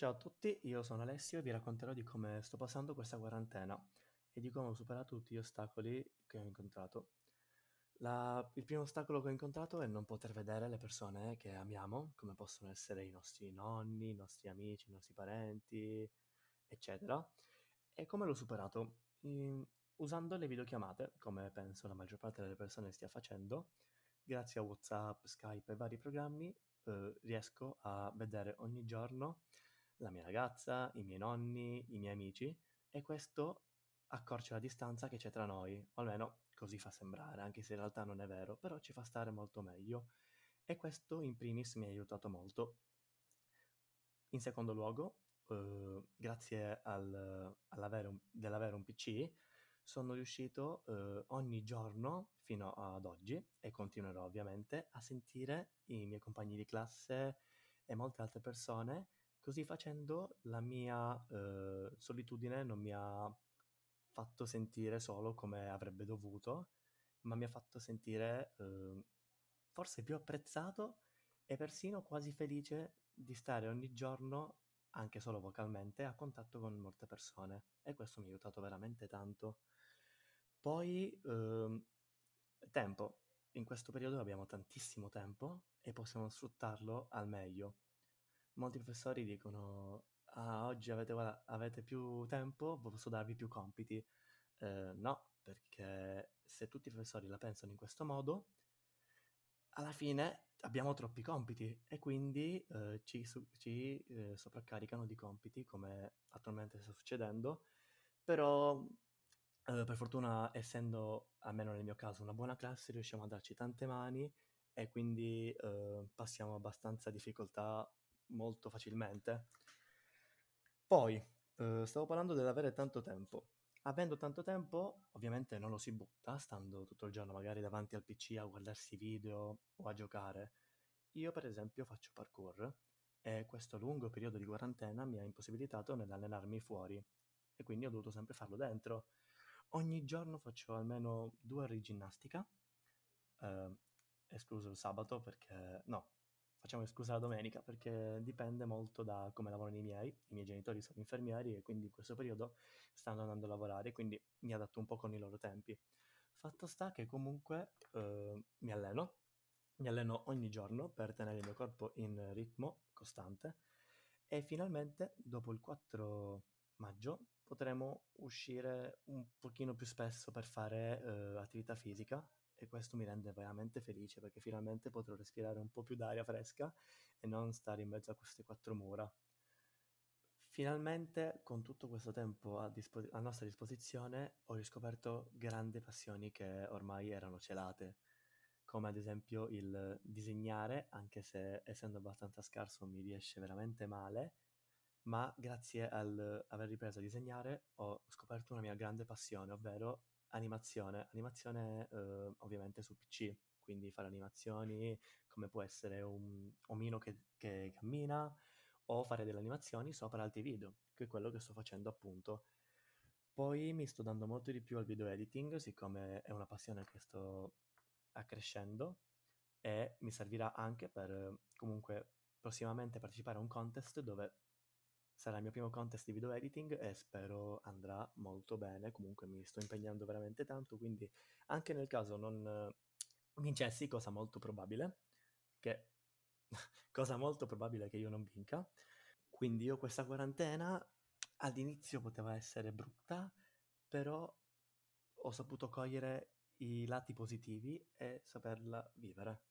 Ciao a tutti, io sono Alessio e vi racconterò di come sto passando questa quarantena e di come ho superato tutti gli ostacoli che ho incontrato. La- il primo ostacolo che ho incontrato è non poter vedere le persone che amiamo, come possono essere i nostri nonni, i nostri amici, i nostri parenti, eccetera. E come l'ho superato? In- usando le videochiamate, come penso la maggior parte delle persone stia facendo, grazie a WhatsApp, Skype e vari programmi, eh, riesco a vedere ogni giorno la mia ragazza, i miei nonni, i miei amici e questo accorcia la distanza che c'è tra noi, o almeno così fa sembrare, anche se in realtà non è vero, però ci fa stare molto meglio e questo in primis mi ha aiutato molto. In secondo luogo, eh, grazie al, all'avere un, dell'avere un PC, sono riuscito eh, ogni giorno fino ad oggi, e continuerò ovviamente, a sentire i miei compagni di classe e molte altre persone Così facendo la mia eh, solitudine non mi ha fatto sentire solo come avrebbe dovuto, ma mi ha fatto sentire eh, forse più apprezzato e persino quasi felice di stare ogni giorno, anche solo vocalmente, a contatto con molte persone e questo mi ha aiutato veramente tanto. Poi, eh, tempo. In questo periodo abbiamo tantissimo tempo e possiamo sfruttarlo al meglio molti professori dicono, ah, oggi avete, guarda, avete più tempo, posso darvi più compiti. Eh, no, perché se tutti i professori la pensano in questo modo, alla fine abbiamo troppi compiti e quindi eh, ci, su- ci eh, sovraccaricano di compiti come attualmente sta succedendo, però eh, per fortuna essendo, almeno nel mio caso, una buona classe, riusciamo a darci tante mani e quindi eh, passiamo abbastanza difficoltà molto facilmente. Poi, eh, stavo parlando dell'avere tanto tempo. Avendo tanto tempo, ovviamente non lo si butta, stando tutto il giorno magari davanti al PC a guardarsi video o a giocare. Io, per esempio, faccio parkour e questo lungo periodo di quarantena mi ha impossibilitato nell'allenarmi fuori e quindi ho dovuto sempre farlo dentro. Ogni giorno faccio almeno due ore di ginnastica, eh, escluso il sabato perché no, facciamo esclusa la domenica perché dipende molto da come lavorano i miei. I miei genitori sono infermieri e quindi in questo periodo stanno andando a lavorare, quindi mi adatto un po' con i loro tempi. Fatto sta che comunque eh, mi alleno, mi alleno ogni giorno per tenere il mio corpo in ritmo costante e finalmente dopo il 4 maggio potremo uscire un pochino più spesso per fare eh, attività fisica e questo mi rende veramente felice perché finalmente potrò respirare un po' più d'aria fresca e non stare in mezzo a queste quattro mura. Finalmente, con tutto questo tempo a, dispo- a nostra disposizione, ho riscoperto grandi passioni che ormai erano celate, come ad esempio il disegnare, anche se essendo abbastanza scarso mi riesce veramente male, ma grazie al aver ripreso a disegnare ho scoperto una mia grande passione, ovvero animazione, animazione eh, ovviamente su PC, quindi fare animazioni come può essere un omino che, che cammina o fare delle animazioni sopra altri video, che è quello che sto facendo appunto. Poi mi sto dando molto di più al video editing, siccome è una passione che sto accrescendo e mi servirà anche per comunque prossimamente partecipare a un contest dove sarà il mio primo contest di video editing e spero andrà molto bene. Comunque mi sto impegnando veramente tanto, quindi anche nel caso non vincessi, cosa molto probabile, che cosa molto probabile che io non vinca. Quindi io questa quarantena all'inizio poteva essere brutta, però ho saputo cogliere i lati positivi e saperla vivere.